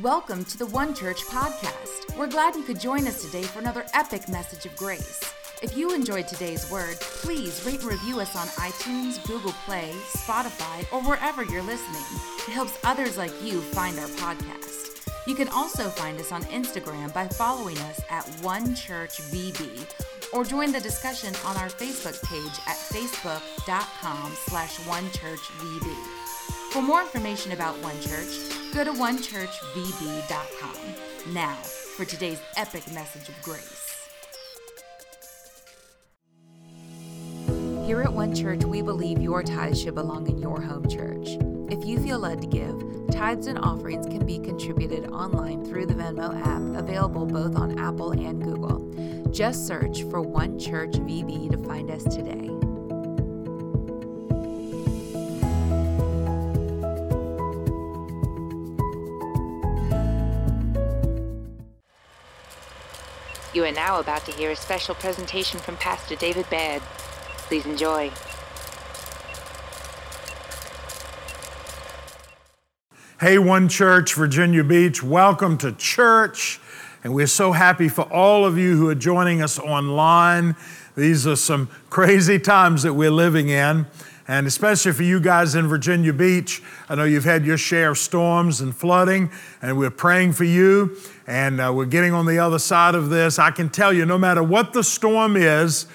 Welcome to the One Church podcast. We're glad you could join us today for another epic message of grace. If you enjoyed today's word, please rate and review us on iTunes, Google Play, Spotify, or wherever you're listening. It helps others like you find our podcast. You can also find us on Instagram by following us at One Church VB or join the discussion on our Facebook page at facebook.com slash onechurchvb. For more information about One Church, go to onechurchvb.com. Now, for today's epic message of grace. Here at One Church, we believe your tithes should belong in your home church. If you feel led to give, tithes and offerings can be contributed online through the Venmo app, available both on Apple and Google. Just search for One Church VB to find us today. You are now about to hear a special presentation from Pastor David Baird. Please enjoy. Hey, One Church, Virginia Beach, welcome to church. And we're so happy for all of you who are joining us online. These are some crazy times that we're living in. And especially for you guys in Virginia Beach, I know you've had your share of storms and flooding, and we're praying for you. And uh, we're getting on the other side of this. I can tell you, no matter what the storm is,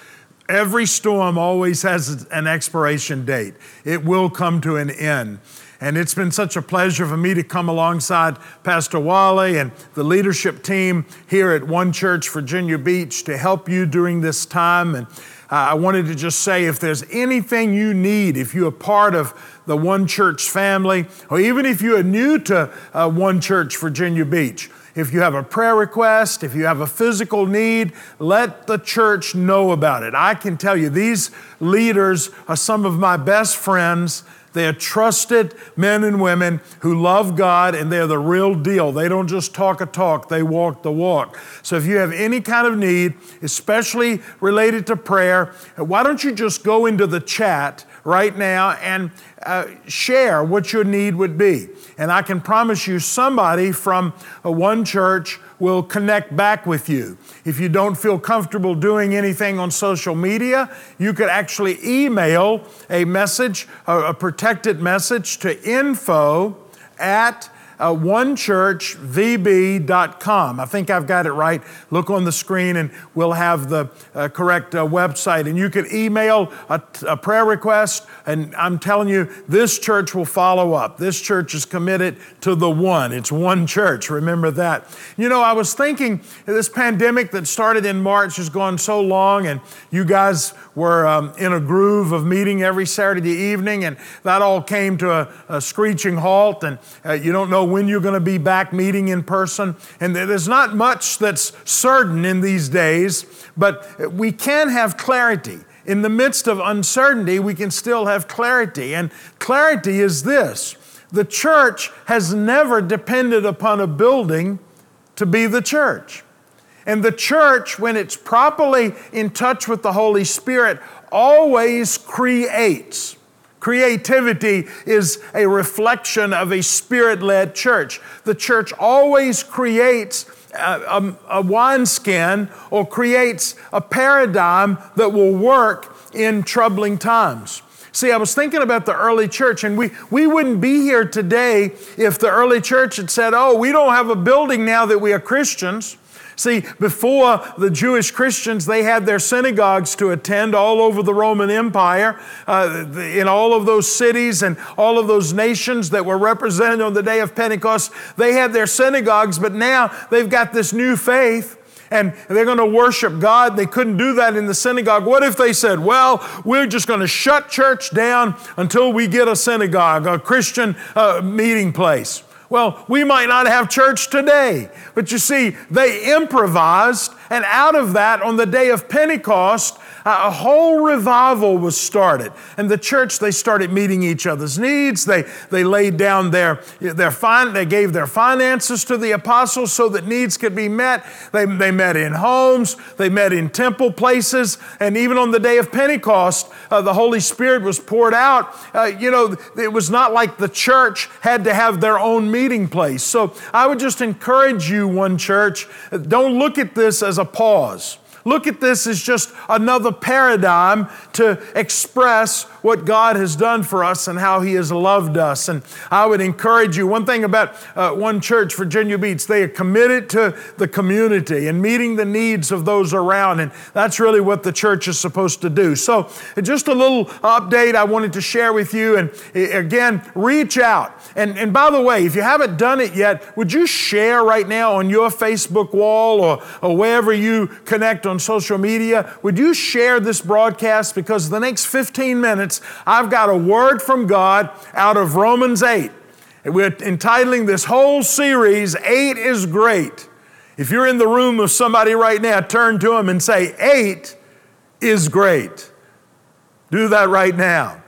every storm always has an expiration date. It will come to an end. And it's been such a pleasure for me to come alongside Pastor Wally and the leadership team here at One Church Virginia Beach to help you during this time. And uh, I wanted to just say if there's anything you need, if you're part of the One Church family, or even if you are new to uh, One Church Virginia Beach, if you have a prayer request, if you have a physical need, let the church know about it. I can tell you, these leaders are some of my best friends. They are trusted men and women who love God and they're the real deal. They don't just talk a talk, they walk the walk. So if you have any kind of need, especially related to prayer, why don't you just go into the chat right now and uh, share what your need would be? And I can promise you, somebody from a one church will connect back with you. If you don't feel comfortable doing anything on social media, you could actually email a message, a, protected message to info at uh, onechurchvb.com. I think I've got it right. Look on the screen and we'll have the uh, correct uh, website. And you can email a, a, prayer request, and I'm telling you, this church will follow up. This church is committed to the one. It's one church. Remember that. You know, I was thinking this pandemic that started in March has gone so long, and you guys were um, in a groove of meeting every Saturday evening, and that all came to a, a screeching halt, and uh, you don't know when you're going to be back meeting in person. And there's not much that's certain in these days, but we can have clarity. In the midst of uncertainty, we can still have clarity. And clarity is this the church has never depended upon a building to be the church. And the church, when it's properly in touch with the Holy Spirit, always creates. Creativity is a reflection of a spirit led church. The church always creates a, a, wineskin or creates a paradigm that will work in troubling times. See, I was thinking about the early church, and we, we wouldn't be here today if the early church had said, Oh, we don't have a building now that we are Christians. See, before the Jewish Christians, they had their synagogues to attend all over the Roman Empire, uh, in all of those cities and all of those nations that were represented on the day of Pentecost. They had their synagogues, but now they've got this new faith and they're going to worship God. They couldn't do that in the synagogue. What if they said, well, we're just going to shut church down until we get a synagogue, a Christian uh, meeting place? Well, we might not have church today, but you see, they improvised And out of that, on the day of Pentecost, a whole revival was started. And the church, they started meeting each other's needs. They, they laid down their, their fin- they gave their finances to the apostles so that needs could be met. They, they met in homes, they met in temple places, and even on the day of Pentecost, uh, the Holy Spirit was poured out. Uh, you know, it was not like the church had to have their own meeting place. So I would just encourage you, one church, don't look at this as a pause. Look at this as just another paradigm to express what God has done for us and how He has loved us. And I would encourage you one thing about uh, One Church, Virginia Beach, they are committed to the community and meeting the needs of those around. And that's really what the church is supposed to do. So, just a little update I wanted to share with you. And again, reach out. And, and by the way, if you haven't done it yet, would you share right now on your Facebook wall or, or wherever you connect on social media? Would you share this broadcast? Because the next 15 minutes, I've got a word from God out of Romans 8. We're entitling this whole series, Eight is Great. If you're in the room with somebody right now, turn to them and say, Eight is great. Do that right now.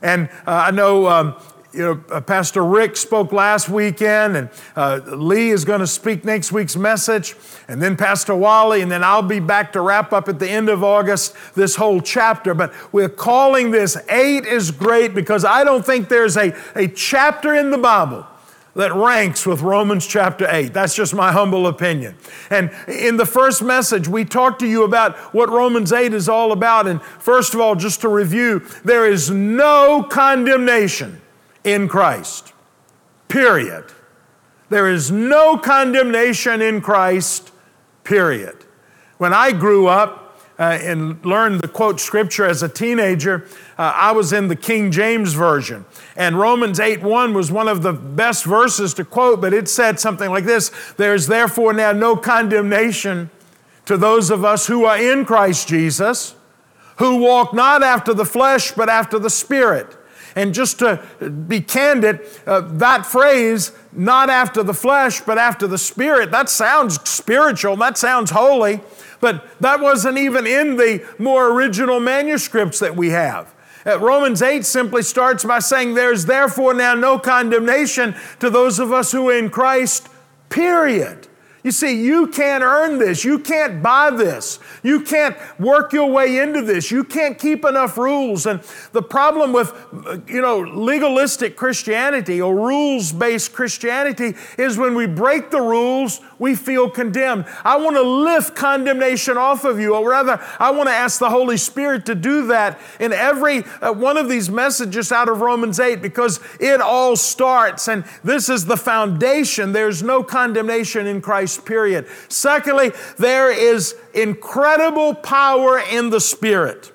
And uh, I know um, you know, uh, Pastor Rick spoke last weekend, and uh, Lee is going to speak next week's message, and then Pastor Wally, and then I'll be back to wrap up at the end of August this whole chapter. But we're calling this Eight is Great because I don't think there's a, a chapter in the Bible that ranks with Romans chapter 8. That's just my humble opinion. And in the first message, we talked to you about what Romans 8 is all about. And first of all, just to review, there is no condemnation in Christ. Period. There is no condemnation in Christ, period. When I grew up, uh, and learned the quote scripture as a teenager, uh, I was in the King James Version. And Romans 8 1 was one of the best verses to quote, but it said something like this There's therefore now no condemnation to those of us who are in Christ Jesus, who walk not after the flesh, but after the Spirit. And just to be candid, uh, that phrase, not after the flesh, but after the spirit, that sounds spiritual, that sounds holy, but that wasn't even in the more original manuscripts that we have. Uh, Romans 8 simply starts by saying, There's therefore now no condemnation to those of us who are in Christ, period. You see, you can't earn this. You can't buy this. You can't work your way into this. You can't keep enough rules. And the problem with, you know, legalistic Christianity or rules based Christianity is when we break the rules, we feel condemned. I want to lift condemnation off of you, or rather, I want to ask the Holy Spirit to do that in every uh, one of these messages out of Romans 8 because it all starts, and this is the foundation. There's no condemnation in Christ, period. Secondly, there is incredible power in the Spirit.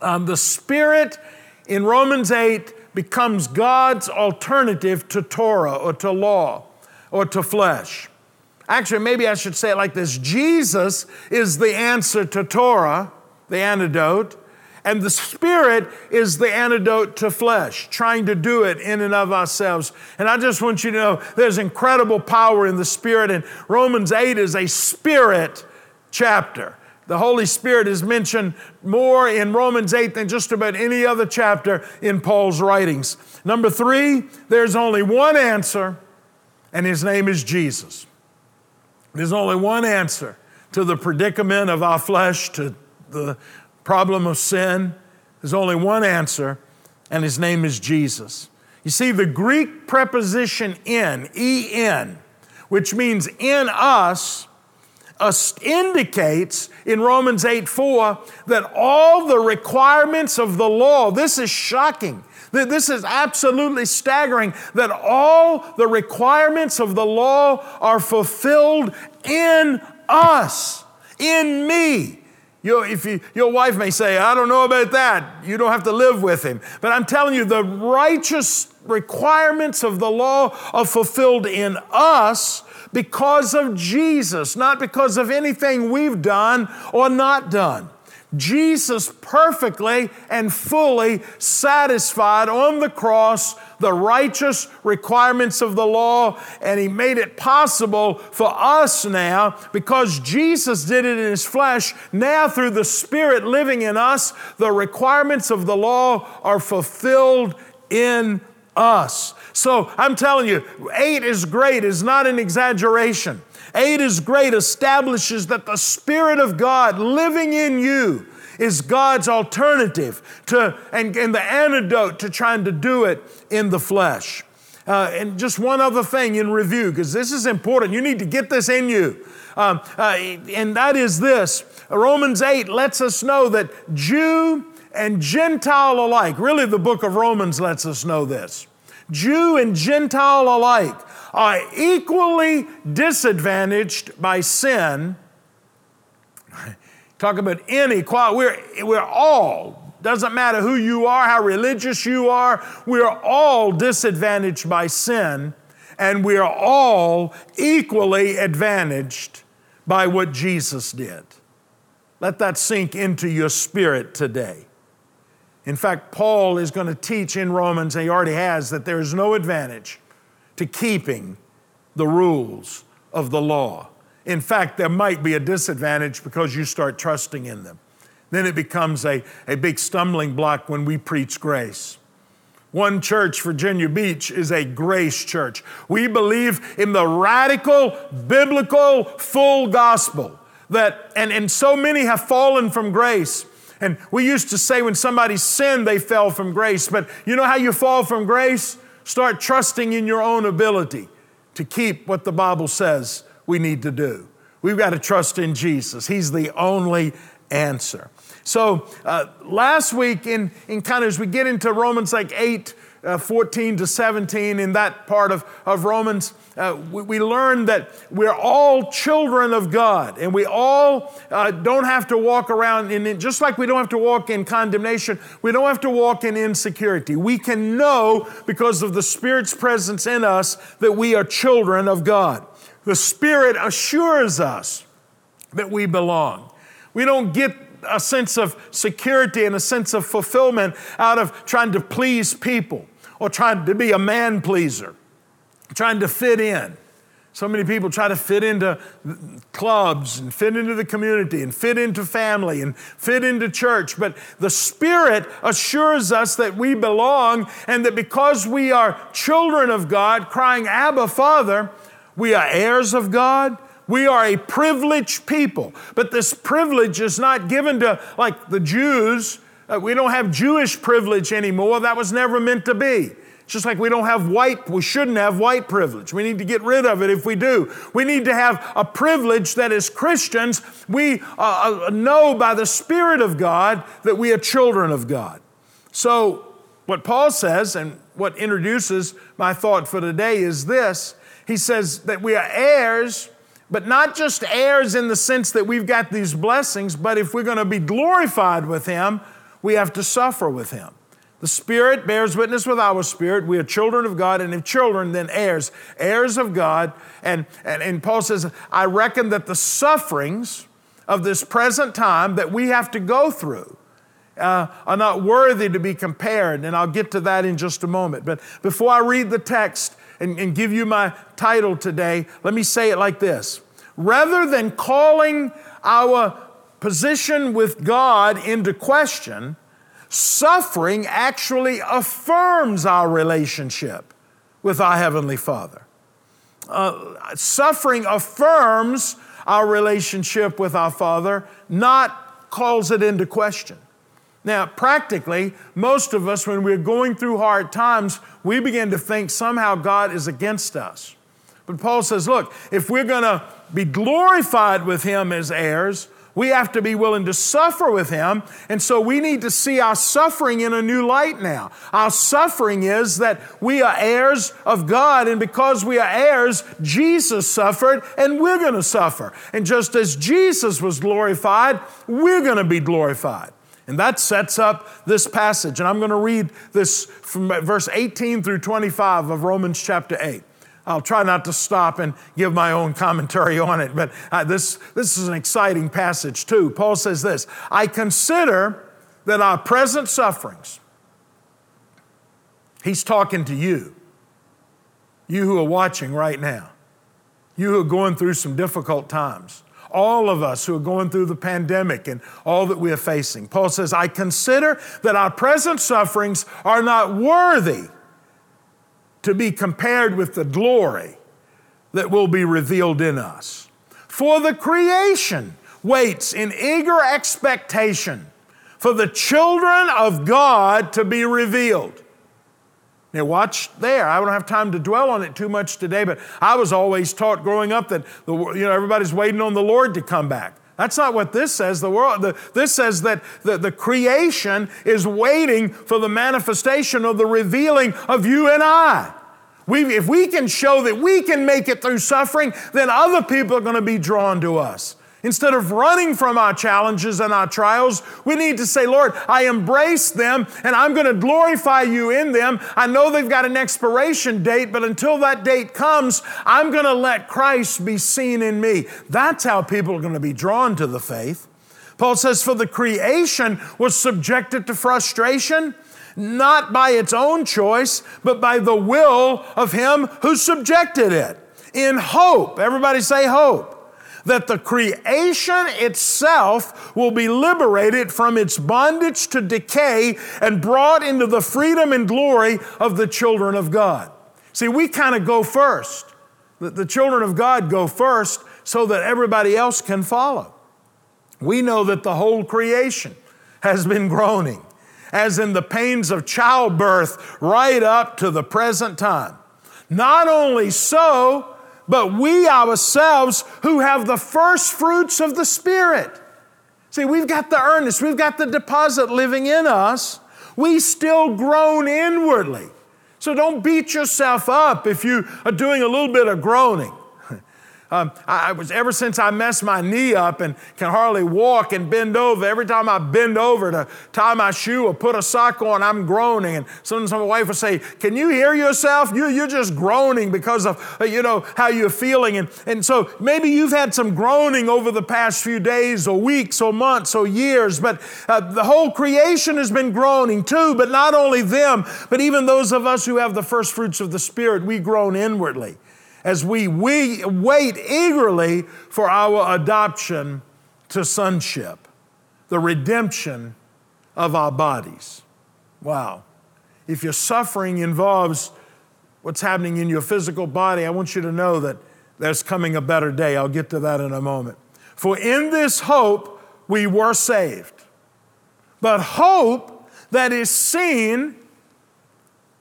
Um, the Spirit in Romans 8 becomes God's alternative to Torah or to law or to flesh. Actually, maybe I should say it like this Jesus is the answer to Torah, the antidote, and the Spirit is the antidote to flesh, trying to do it in and of ourselves. And I just want you to know there's incredible power in the Spirit, and Romans 8 is a Spirit chapter. The Holy Spirit is mentioned more in Romans 8 than just about any other chapter in Paul's writings. Number three, there's only one answer, and his name is Jesus. There's only one answer to the predicament of our flesh, to the problem of sin. There's only one answer, and his name is Jesus. You see, the Greek preposition in, en, which means in us, indicates in Romans 8 4 that all the requirements of the law, this is shocking. This is absolutely staggering that all the requirements of the law are fulfilled in us, in me. You, if you, your wife may say, I don't know about that. You don't have to live with him. But I'm telling you, the righteous requirements of the law are fulfilled in us because of Jesus, not because of anything we've done or not done. Jesus perfectly and fully satisfied on the cross the righteous requirements of the law, and He made it possible for us now, because Jesus did it in His flesh, now through the Spirit living in us, the requirements of the law are fulfilled in us. So I'm telling you, eight is great, is not an exaggeration. Eight is great, establishes that the Spirit of God living in you is God's alternative to, and, and the antidote to trying to do it in the flesh. Uh, and just one other thing in review, because this is important. You need to get this in you. Um, uh, and that is this Romans 8 lets us know that Jew and Gentile alike, really, the book of Romans lets us know this. Jew and Gentile alike are equally disadvantaged by sin. Talk about inequality. We're, we're all, doesn't matter who you are, how religious you are, we're all disadvantaged by sin, and we're all equally advantaged by what Jesus did. Let that sink into your spirit today. In fact, Paul is going to teach in Romans, and he already has, that there is no advantage to keeping the rules of the law. In fact, there might be a disadvantage because you start trusting in them. Then it becomes a, a big stumbling block when we preach grace. One church, Virginia Beach, is a grace church. We believe in the radical, biblical, full gospel that, and, and so many have fallen from grace and we used to say when somebody sinned, they fell from grace. But you know how you fall from grace? Start trusting in your own ability to keep what the Bible says we need to do. We've got to trust in Jesus, He's the only answer. So, uh, last week, in, in kind of as we get into Romans like 8, uh, 14 to 17 in that part of, of Romans, uh, we, we learn that we're all children of God and we all uh, don't have to walk around in, just like we don't have to walk in condemnation, we don't have to walk in insecurity. We can know because of the Spirit's presence in us that we are children of God. The Spirit assures us that we belong. We don't get a sense of security and a sense of fulfillment out of trying to please people or trying to be a man pleaser, trying to fit in. So many people try to fit into clubs and fit into the community and fit into family and fit into church. But the Spirit assures us that we belong and that because we are children of God, crying, Abba, Father, we are heirs of God we are a privileged people, but this privilege is not given to like the Jews. Uh, we don't have Jewish privilege anymore. That was never meant to be. It's Just like we don't have white, we shouldn't have white privilege. We need to get rid of it if we do. We need to have a privilege that as Christians, we uh, uh know by the Spirit of God that we are children of God. So, what Paul says, and what introduces my thought for today, is this he says that we are heirs but not just heirs in the sense that we've got these blessings, but if we're going to be glorified with Him, we have to suffer with Him. The Spirit bears witness with our spirit. We are children of God, and if children, then heirs, heirs of God. And, and, and Paul says, I reckon that the sufferings of this present time that we have to go through uh, are not worthy to be compared. And I'll get to that in just a moment. But before I read the text, and, and give you my title today, let me say it like this Rather than calling our position with God into question, suffering actually affirms our relationship with our Heavenly Father. Uh, suffering affirms our relationship with our Father, not calls it into question. Now, practically, most of us, when we're going through hard times, we begin to think somehow God is against us. But Paul says, look, if we're going to be glorified with Him as heirs, we have to be willing to suffer with Him. And so we need to see our suffering in a new light now. Our suffering is that we are heirs of God, and because we are heirs, Jesus suffered, and we're going to suffer. And just as Jesus was glorified, we're going to be glorified. And that sets up this passage. And I'm going to read this from verse 18 through 25 of Romans chapter 8. I'll try not to stop and give my own commentary on it, but uh, this, this is an exciting passage too. Paul says this I consider that our present sufferings, he's talking to you, you who are watching right now, you who are going through some difficult times all of us who are going through the pandemic and all that we are facing. Paul says, I consider that our present sufferings are not worthy to be compared with the glory that will be revealed in us. For the creation waits in eager expectation for the children of God to be revealed. Now, watch there. I don't have time to dwell on it too much today, but I was always taught growing up that the, you know, everybody's waiting on the Lord to come back. That's not what this says. The world, the, this says that the, the creation is waiting for the manifestation of the revealing of you and I. We, if we can show that we can make it through suffering, then other people are going to be drawn to us. Instead of running from our challenges and our trials, we need to say, Lord, I embrace them and I'm going to glorify you in them. I know they've got an expiration date, but until that date comes, I'm going to let Christ be seen in me. That's how people are going to be drawn to the faith. Paul says, For the creation was subjected to frustration, not by its own choice, but by the will of him who subjected it. In hope, everybody say hope that the creation itself will be liberated from its bondage to decay and brought into the freedom and glory of the children of God. See, we kind of go first. The, the children of God go first so that everybody else can follow. We know that the whole creation has been groaning, as in the pains of childbirth, right up to the present time. Not only so, but we ourselves who have the first fruits of the Spirit. See, we've got the earnest, we've got the deposit living in us. We still groan inwardly. So don't beat yourself up if you are doing a little bit of groaning. Um, I, I, was ever since I messed my knee up and can hardly walk and bend over. Every time I bend over to tie my shoe or put a sock on, I'm groaning. And sometimes my wife will say, "Can you hear yourself? You, you're just groaning because of uh, you know how you're feeling." And and so maybe you've had some groaning over the past few days or weeks or months or years. But uh, the whole creation has been groaning too. But not only them, but even those of us who have the first fruits of the Spirit, we groan inwardly as we, we wait eagerly for our adoption to sonship, the redemption of our bodies. Wow. If your suffering involves what's happening in your physical body, I want you to know that there's coming a better day. I'll get to that in a moment. For in this hope we were saved. But hope that is seen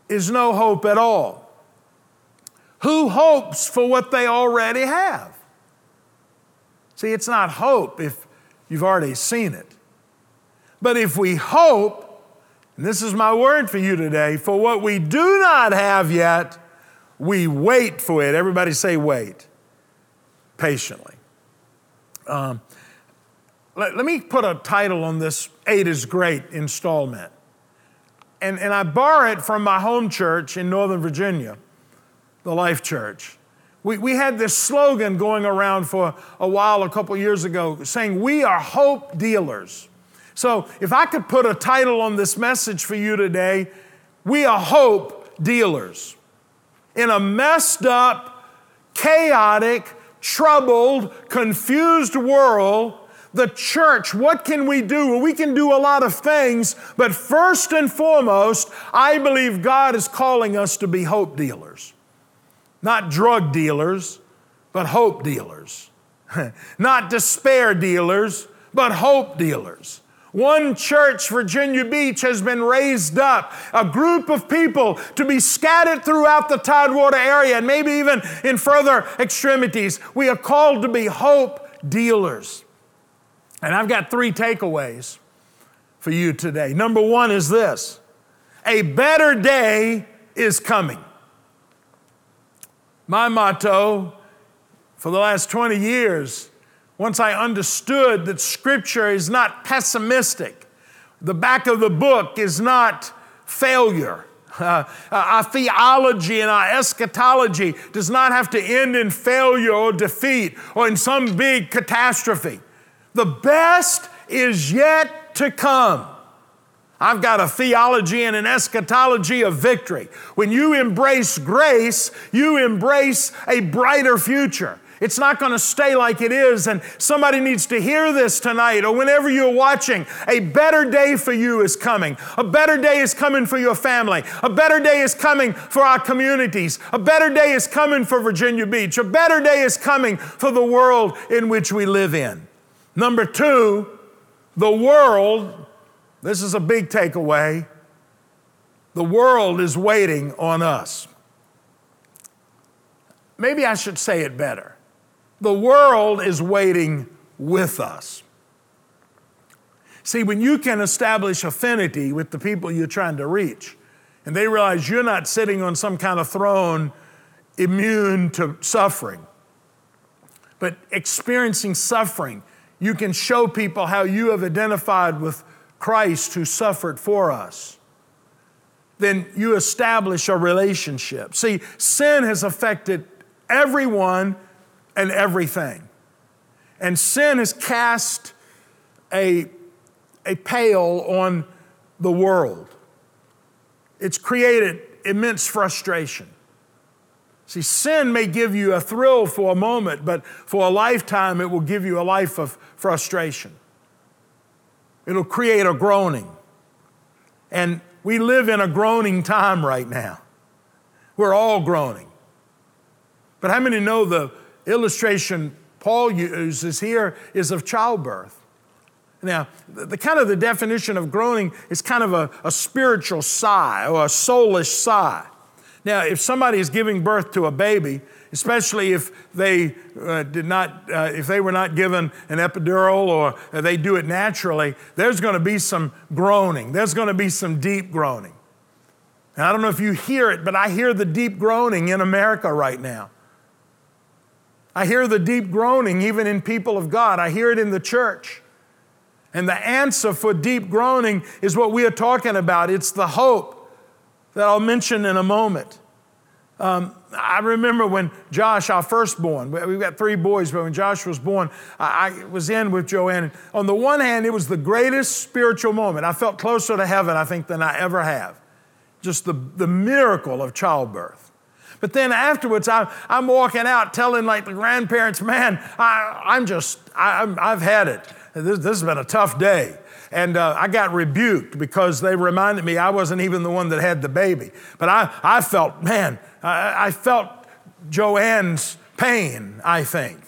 is no hope at all. Who hopes for what they already have? See, it's not hope if you've already seen it. But if we hope, and this is my word for you today, for what we do not have yet, we wait for it. Everybody say, wait patiently. Um, let, let, me put a title on this Eight is Great installment. And, and I borrow it from my home church in Northern Virginia the Life Church. We, we had this slogan going around for a while, a couple years ago, saying, We are hope dealers. So if I could put a title on this message for you today, We are hope dealers. In a messed up, chaotic, troubled, confused world, the church, what can we do? Well, we can do a lot of things, but first and foremost, I believe God is calling us to be hope dealers. Not drug dealers, but hope dealers. Not despair dealers, but hope dealers. One church, Virginia Beach, has been raised up, a group of people to be scattered throughout the Tidewater area and maybe even in further extremities. We are called to be hope dealers. And I've got three takeaways for you today. Number one is this a better day is coming. My motto for the last 20 years, once I understood that Scripture is not pessimistic, the back of the book is not failure. Uh, our theology and our eschatology does not have to end in failure or defeat or in some big catastrophe. The best is yet to come. I've got a theology and an eschatology of victory. When you embrace grace, you embrace a brighter future. It's not going to stay like it is. And somebody needs to hear this tonight or whenever you're watching. A better day for you is coming. A better day is coming for your family. A better day is coming for our communities. A better day is coming for Virginia Beach. A better day is coming for the world in which we live in. Number two, the world, this is a big takeaway, the world is waiting on us. Maybe I should say it better. The world is waiting with us. See, when you can establish affinity with the people you're trying to reach, and they realize you're not sitting on some kind of throne immune to suffering, but experiencing suffering, you can show people how you have identified with Christ who suffered for us. Then you establish a relationship. See, sin has affected everyone and everything. And sin has cast a, a pale on the world. It's created immense frustration. See, sin may give you a thrill for a moment, but for a lifetime, it will give you a life of frustration. It'll create a groaning. And we live in a groaning time right now. We're all groaning. But how many know the illustration Paul uses here is of childbirth. Now, the, kind of the definition of groaning is kind of a, a spiritual sigh or a soulish sigh. Now, if somebody is giving birth to a baby, especially if they uh, did not, uh, if they were not given an epidural or they do it naturally, there's going to be some groaning. There's going to be some deep groaning. I don't know if you hear it, but I hear the deep groaning in America right now. I hear the deep groaning even in people of God. I hear it in the church. And the answer for deep groaning is what we are talking about it's the hope that I'll mention in a moment. Um, I remember when Josh, our firstborn, we've got three boys, but when Josh was born, I, I was in with Joanne. On the one hand, it was the greatest spiritual moment. I felt closer to heaven, I think, than I ever have. Just the, the miracle of childbirth. But then afterwards, I, I'm walking out telling like the grandparents, man, I, am just, I, have had it. This, this, has been a tough day. And uh, I got rebuked because they reminded me I wasn't even the one that had the baby. But I, I felt, man, I, I felt Joanne's pain, I think.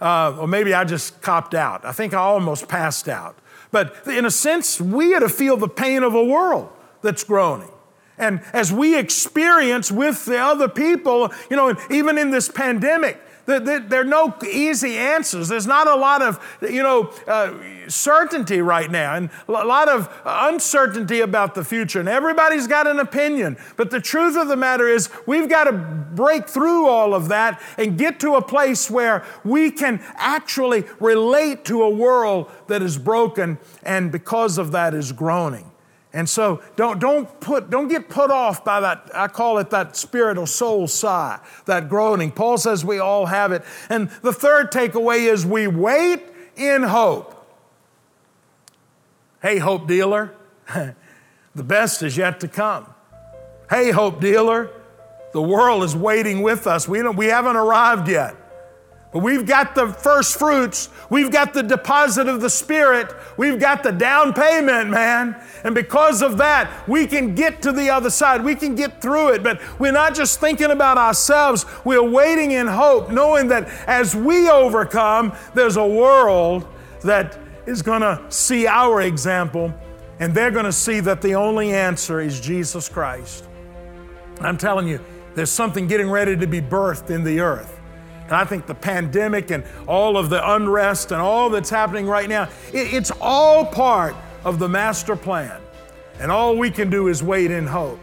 Uh, or maybe I just copped out. I think I almost passed out. But in a sense, we had to feel the pain of a world that's groaning. And as we experience with the other people, you know, even in this pandemic, there are no easy answers. There's not a lot of, you know, uh, certainty right now and a lot of uncertainty about the future. And everybody's got an opinion. But the truth of the matter is, we've got to break through all of that and get to a place where we can actually relate to a world that is broken and because of that is groaning. And so don't, don't, put, don't get put off by that, I call it that spirit or soul sigh, that groaning. Paul says we all have it. And the third takeaway is we wait in hope. Hey, hope dealer, the best is yet to come. Hey, hope dealer, the world is waiting with us. We, don't, we haven't arrived yet. But we've got the first fruits. We've got the deposit of the Spirit. We've got the down payment, man. And because of that, we can get to the other side. We can get through it. But we're not just thinking about ourselves, we're waiting in hope, knowing that as we overcome, there's a world that is going to see our example and they're going to see that the only answer is Jesus Christ. I'm telling you, there's something getting ready to be birthed in the earth. And I think the pandemic and all of the unrest and all that's happening right now, it, it's all part of the master plan. And all we can do is wait in hope.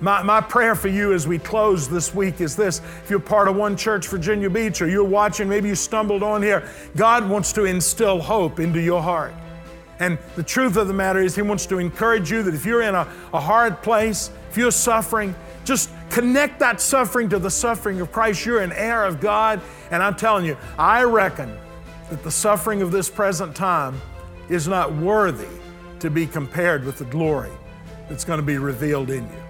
My, my prayer for you as we close this week is this. If you're part of One Church Virginia Beach or you're watching, maybe you stumbled on here, God wants to instill hope into your heart. And the truth of the matter is, He wants to encourage you that if you're in a, a hard place, If you're suffering, just connect that suffering to the suffering of Christ. You're an heir of God. And I'm telling you, I reckon that the suffering of this present time is not worthy to be compared with the glory that's going to be revealed in you.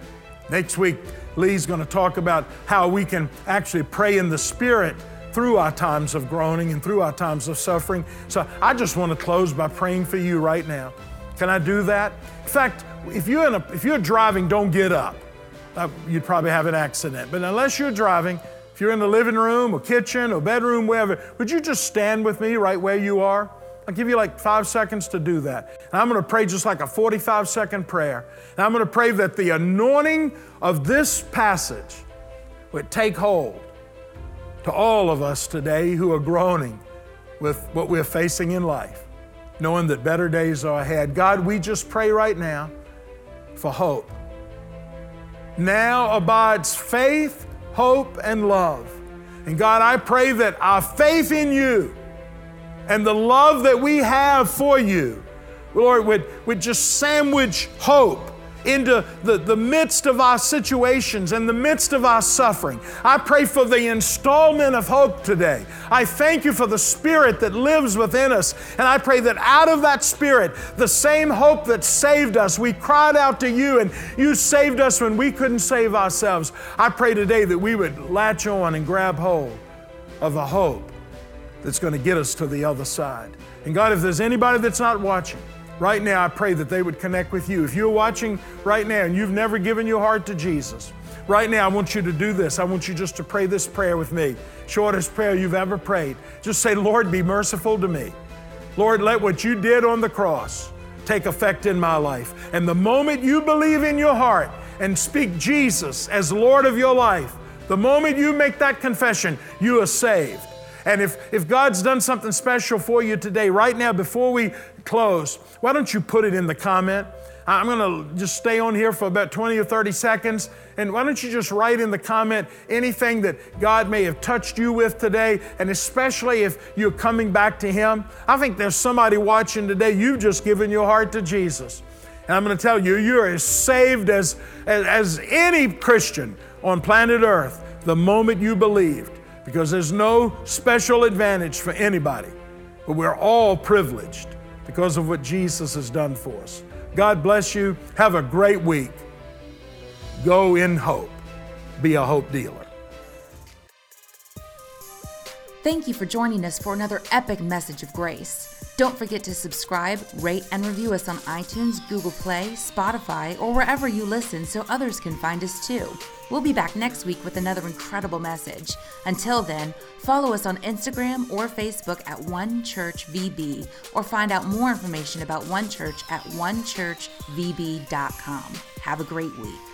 Next week, Lee's going to talk about how we can actually pray in the Spirit through our times of groaning and through our times of suffering. So I just want to close by praying for you right now. Can I do that? In fact, if you're, a, if you're driving, don't get up. Uh, you'd probably have an accident. But unless you're driving, if you're in the living room or kitchen or bedroom, wherever, would you just stand with me right where you are? I'll give you like five seconds to do that. And I'm going to pray just like a 45 second prayer. And I'm going to pray that the anointing of this passage would take hold to all of us today who are groaning with what we're facing in life, knowing that better days are ahead. God, we just pray right now for hope. Now abides faith, hope, and love. And God, I pray that our faith in you and the love that we have for you, Lord, would, would just sandwich hope into the, the midst of our situations and the midst of our suffering. I pray for the installment of hope today. I thank you for the Spirit that lives within us. And I pray that out of that Spirit, the same hope that saved us, we cried out to you and you saved us when we couldn't save ourselves. I pray today that we would latch on and grab hold of the hope that's going to get us to the other side. And God, if there's anybody that's not watching, Right now, I pray that they would connect with you. If you're watching right now and you've never given your heart to Jesus, right now I want you to do this. I want you just to pray this prayer with me. Shortest prayer you've ever prayed. Just say, Lord, be merciful to me. Lord, let what you did on the cross take effect in my life. And the moment you believe in your heart and speak Jesus as Lord of your life, the moment you make that confession, you are saved. And if, if God's done something special for you today, right now, before we close, why don't you put it in the comment? I'm going to just stay on here for about 20 or 30 seconds. And why don't you just write in the comment anything that God may have touched you with today, and especially if you're coming back to Him? I think there's somebody watching today, you've just given your heart to Jesus. And I'm going to tell you, you're as saved as, as, as any Christian on planet Earth the moment you believed because there's no special advantage for anybody, but we're all privileged because of what Jesus has done for us. God bless you. Have a great week. Go in hope. Be a hope dealer. Thank you for joining us for another epic message of grace. Don't forget to subscribe, rate, and review us on iTunes, Google Play, Spotify, or wherever you listen so others can find us too. We'll be back next week with another incredible message. Until then, follow us on Instagram or Facebook at One Church VB, or find out more information about One Church at onechurchvb.com. Have a great week.